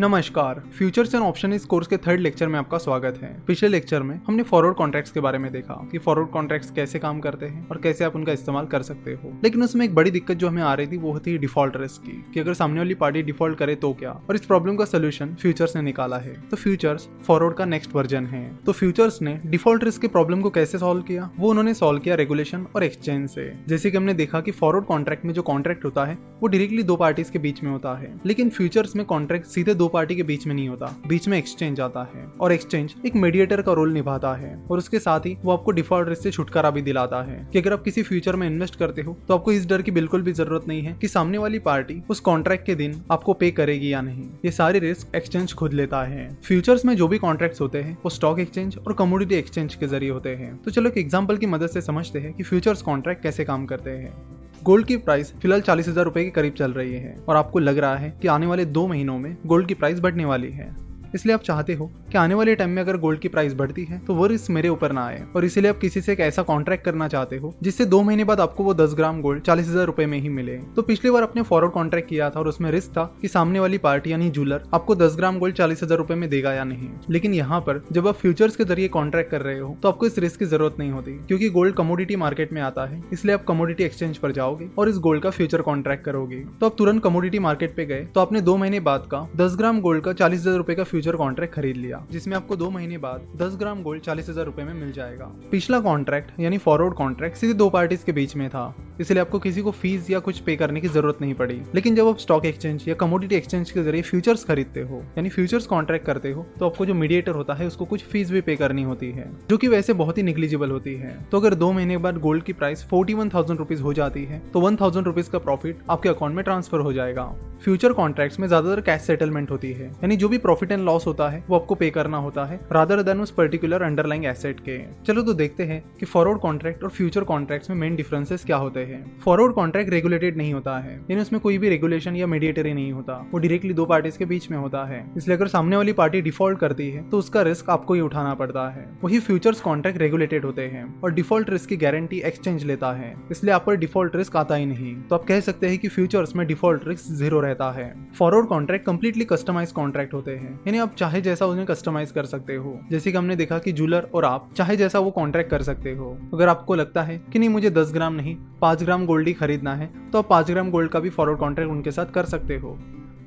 नमस्कार futures and option इस course के थर्ड लेक्चर में आपका स्वागत है। पिछले लेक्चर में हमने फॉरवर्ड कॉन्ट्रैक्ट्स के बारे में देखा कि फॉरवर्ड कॉन्ट्रैक्ट्स कैसे काम करते हैं और कैसे आप उनका इस्तेमाल कर सकते हो। लेकिन उसमें एक बड़ी दिक्कत जो हमें आ रही थी, वो थी डिफ़ॉल्ट रिस्क की कि अगर सामने वाली पार्टी डिफ़ॉल्ट करे तो क्या? और इस प्रॉब्लम का सोल्यूशन फ्यूचर्स ने निकाला है। तो फ्यूचर्स फॉरवर्ड का नेक्स्ट वर्जन है। तो फ्यूचर्स ने डिफ़ॉल्ट रिस्क के प्रॉब्लम को कैसे सॉल्व किया? वो उन्होंने सॉल्व किया रेगुलेशन और एक्सचेंज से। जैसे कि हमने देखा कि फॉरवर्ड कॉन्ट्रैक्ट में जो कॉन्ट्रैक्ट होता है, वो डायरेक्टली दो पार्टीज़ के बीच में होता है। लेकिन फ्यूचर्स में कॉन्ट्रैक्ट सीधे दो पार्टी के बीच में नहीं होता, बीच में एक्सचेंज आता है। और एक्सचेंज एक मीडिएटर का रोल निभाता है और उसके साथ ही वो आपको डिफ़ॉल्ट से छुटकारा भी दिलाता है। कि अगर आप किसी फ्यूचर में इन्वेस्ट करते हो तो आपको इस डर की बिल्कुल भी ज़रूरत नहीं है कि सामने वाली पार्टी उस कॉन्ट्रैक्ट के दिन आपको पे करेगी या नहीं। ये सारी रिस्क एक्सचेंज खुद लेता है। फ्यूचर्स में जो भी कॉन्ट्रैक्ट होते हैं, वो स्टॉक एक्सचेंज और कमोडिटी एक्सचेंज के ज़रिए होते हैं। तो चलो एक एग्ज़ाम्पल की मदद से समझते हैं कि फ्यूचर्स कॉन्ट्रैक्ट कैसे काम करते हैं। गोल्ड की प्राइस फ़िलहाल चालीस हज़ार रुपए के करीब चल रही है और आपको लग रहा है कि आने वाले दो महीनों में गोल्ड की प्राइस बढ़ने वाली है। इसलिए आप चाहते हो कि आने वाले टाइम में अगर गोल्ड की प्राइस बढ़ती है तो वो रिस्क मेरे ऊपर ना आए। और इसीलिए आप किसी से एक ऐसा कॉन्ट्रैक्ट करना चाहते हो, जिससे दो महीने बाद आपको वो दस ग्राम गोल्ड चालीस हज़ार रुपए में ही मिले। तो पिछली बार आपने फॉरवर्ड कॉन्ट्रैक्ट किया था और उसमें रिस्क था कि सामने वाली पार्टी यानी जूलर आपको दस ग्राम गोल्ड चालीस हज़ार रुपए में देगा या नहीं। लेकिन यहाँ पर जब आप फ्यूचर्स के ज़रिए कॉन्ट्रैक्ट कर रहे हो तो आपको इस रिस्क की ज़रूरत नहीं होती, क्योंकि गोल्ड कमोडिटी मार्केट में आता है, इसलिए आप कमोडिटी एक्सचेंज पर जाओगे और इस गोल्ड का फ्यूचर कॉन्ट्रैक्ट करोगे। तो आप तुरंत कमोडिटी मार्केट पे गए तो आपने दो महीने बाद का दस ग्राम गोल्ड का चालीस हज़ार रुपए का फ्यूचर कॉन्ट्रैक्ट खरीद लिया, जिसमें आपको दो महीने बाद 10 ग्राम गोल्ड चालीस हज़ार रुपए में मिल जाएगा। पिछला कॉन्ट्रैक्ट यानी फॉरवर्ड कॉन्ट्रैक्ट सीधे दो पार्टीज़ के बीच में था। इसलिए आपको किसी को फ़ीस या कुछ पे करने की ज़रूरत नहीं पड़ी। लेकिन जब आप स्टॉक एक्सचेंज या कमोडिटी एक्सचेंज के ज़रिए फ्यूचर्स खरीदते हो, यानी फ्यूचर्स कॉन्ट्रैक्ट करते हो तो आपको जो मीडिएटर होता है, उसको कुछ फ़ीस भी पे करनी होती है, जो कि वैसे बहुत ही निग्लिजिबल होती है। तो अगर दो महीने बाद गोल्ड की price forty one thousand rupees हो जाती है तो वन थाउज़ेंड रुपीज़ का प्रॉफिट आपके अकाउंट में ट्रांसफ़र हो जाएगा। फ्यूचर कॉन्ट्रैक्ट्स में ज़्यादातर कैश सेटलमेंट होती है, यानी जो भी प्रॉफिट एंड लॉस होता है, वो आपको पे करना होता है रादर देन उस पर्टिकुलर अंडरलाइंग एसेट के। चलो तो देखते हैं कि फॉरवर्ड कॉन्ट्रैक्ट और फ्यूचर कॉन्ट्रैक्ट्स में मेन डिफरेंसेस क्या होते हैं। फॉरवर्ड कॉन्ट्रैक्ट रेगुलेटेड नहीं होता है। यानी उसमें कोई भी रेगुलेशन या मीडिएटरी नहीं होता। वो डायरेक्टली दो पार्टीज़ के बीच में होता है। इसलिए अगर सामने वाली पार्टी डिफ़ॉल्ट करती है तो उसका रिस्क आपको ही उठाना पड़ता है। वही फ्यूचर्स कॉन्ट्रैक्ट रेगुलेटेड होते हैं और डिफ़ॉल्ट रिस्क की गारंटी एक्सचेंज लेता है। इसलिए आप पर डिफ़ॉल्ट रिस्क आता ही नहीं। तो आप कह सकते हैं कि फ्यूचर्स में डिफ़ॉल्ट रिस्क ज़ीरो रहता है। Forward contract completely customise contract होते हैं। यानी आप चाहे जैसा उन्हें कस्टमाइज कर सकते हो। जैसे कि हमने देखा कि जूलर और आप चाहे जैसा वो कॉन्ट्रैक्ट कर सकते हो। अगर आपको लगता है कि नहीं, मुझे दस ग्राम नहीं, पाँच ग्राम गोल्ड ही खरीदना है तो आप पाँच ग्राम गोल्ड का भी फॉरवर्ड कॉन्ट्रैक्ट उनके साथ कर सकते हो।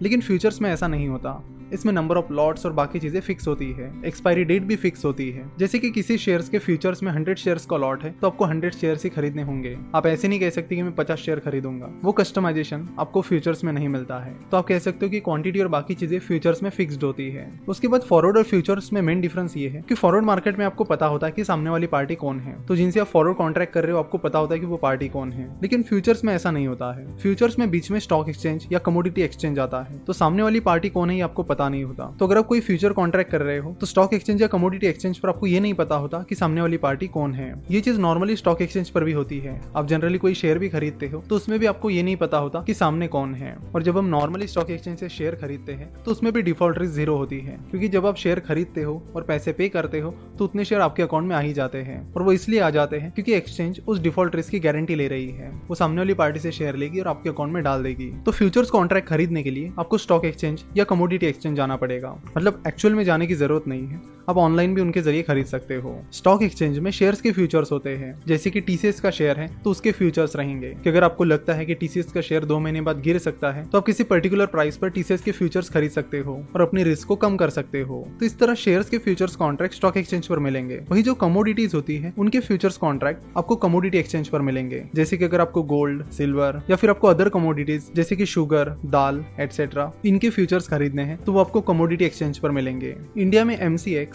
लेकिन फ्यूचर्स में ऐसा नहीं होता। इसमें नंबर ऑफ़ लॉट्स और बाकी चीज़ें फिक्स होती है। एक्सपायरी डेट भी फिक्स होती है। जैसे कि किसी शेयर्स के फ्यूचर्स में हंड्रेड शेयर्स का लॉट है तो आपको हंड्रेड शेयर्स ही खरीदने होंगे। आप ऐसे नहीं कह सकते कि मैं पचास शेयर खरीदूँगा। वो कस्टमाइजेशन आपको फ्यूचर्स में नहीं मिलता है। तो आप कह सकते हो कि क्वांटिटी और बाकी चीज़ें फ्यूचर्स में फिक्सड होती है। उसके बाद फॉरवर्ड और फ्यूचर्स में मेन डिफरेंस ये है कि फॉरवर्ड मार्केट में आपको पता होता है कि सामने वाली पार्टी कौन है। तो जिनसे आप फॉरवर्ड कॉन्ट्रैक्ट कर रहे हो, आपको पता होता है कि वो पार्टी कौन है। लेकिन फ्यूचर्स में ऐसा नहीं होता है। फ्यूचर्स में बीच में स्टॉक एक्सचेंज या कमोडिटी एक्सचेंज आता है। तो सामने वाली पार्टी कौन है आपको पता नहीं होता। तो अगर आप कोई फ्यूचर कॉन्ट्रैक्ट कर रहे हो तो स्टॉक एक्सचेंज या कमोडिटी एक्सचेंज पर आपको ये नहीं पता होता कि सामने वाली पार्टी कौन है। ये चीज़ नॉर्मली स्टॉक एक्सचेंज पर भी होती है। आप जनरली कोई शेयर भी खरीदते हो तो उसमें भी आपको ये नहीं पता होता कि सामने कौन है। और जब हम नॉर्मली स्टॉक एक्सचेंज से शेयर खरीदते हैं तो उसमें भी डिफ़ॉल्ट रिस्क ज़ीरो होती है। क्योंकि जब आप शेयर खरीदते हो और पैसे पे करते हो तो उतने शेयर आपके अकाउंट में आ ही जाते हैं। और वो इसलिए आ जाते हैं क्योंकि एक्सचेंज उस डिफ़ॉल्ट रिस्क की गारंटी ले रही है। वो सामने वाली पार्टी से शेयर लेगी और आपके अकाउंट में डाल देगी। तो फ्यूचर्स कॉन्ट्रैक्ट खरीदने के लिए आपको स्टॉक एक्सचेंज या कमोडिटी एक्सचेंज जाना पड़ेगा। मतलब एक्चुअल में जाने की ज़रूरत नहीं है। आप ऑनलाइन भी उनके ज़रिए खरीद सकते हो। स्टॉक एक्सचेंज में शेयर्स के फ्यूचर्स होते हैं। जैसे कि टीसीएस का शेयर है तो उसके फ्यूचर्स रहेंगे। कि अगर आपको लगता है कि टीसीएस का शेयर दो महीने बाद गिर सकता है तो आप किसी पर्टिकुलर प्राइस पर टीसीएस के फ्यूचर्स खरीद सकते हो और अपनी रिस्क को कम कर सकते हो। तो इस तरह शेयर्स के फ्यूचर्स कॉन्ट्रैक्ट स्टॉक एक्सचेंज पर मिलेंगे। वही जो कमोडिटीज होती है, उनके फ्यूचर्स कॉन्ट्रैक्ट आपको कमोडिटी एक्सचेंज पर मिलेंगे। जैसे कि अगर आपको गोल्ड सिल्वर या फिर आपको अदर कमोडिटीज जैसे कि शुगर दाल एटसेट्रा इनके फ्यूचर्स खरीदने हैं तो वो आपको कमोडिटी एक्सचेंज पर मिलेंगे। इंडिया में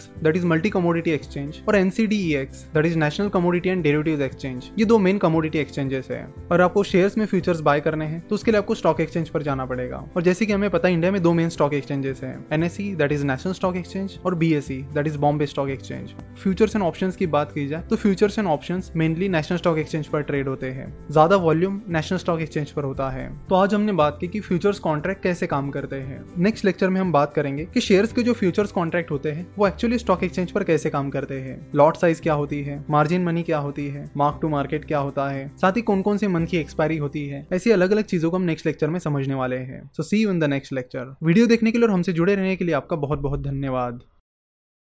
M that is Multi Commodity Exchange और NCDEX that is National Commodity and Derivative Exchange ये दो मेन कमोडिटी एक्सचेंजेस है। और आपको शेयर्स में फ्यूचर्स बाय करने हैं तो उसके लिए आपको स्टॉक एक्सचेंज पर जाना पड़ेगा। और जैसे कि हमें पता है इंडिया में दो मेन स्टॉक एक्सचेंजेस हैं NSC that is National Stock Exchange और BSC that is Bombay Stock Exchange futures and options की बात की जाए तो futures and options mainly National Stock Exchange पर ट्रेड होते हैं। ज़्यादा वॉल्यूम नेशनल स्टॉक एक्सचेंज पर होता है। तो आज हमने बात की कि फ्यूचर्स कॉन्ट्रैक्ट कैसे काम करते हैं। नेक्स्ट लेक्चर में हम बात करेंगे कि शेयर्स के जो फ्यूचर्स कॉन्ट्रैक्ट होते हैं, वो एक्चुअली एक्चुअली स्टॉक एक्सचेंज पर कैसे काम करते हैं? लॉट साइज़ क्या होती है? मार्जिन मनी क्या होती है? मार्क टू मार्केट क्या होता है? साथ ही कौन कौन से मंथ की एक्सपायरी होती है? ऐसी अलग अलग चीज़ों को हम नेक्स्ट लेक्चर में समझने वाले हैं। So see you in the next lecture video देखने के लिए और हमसे जुड़े रहने के लिए आपका बहुत बहुत धन्यवाद।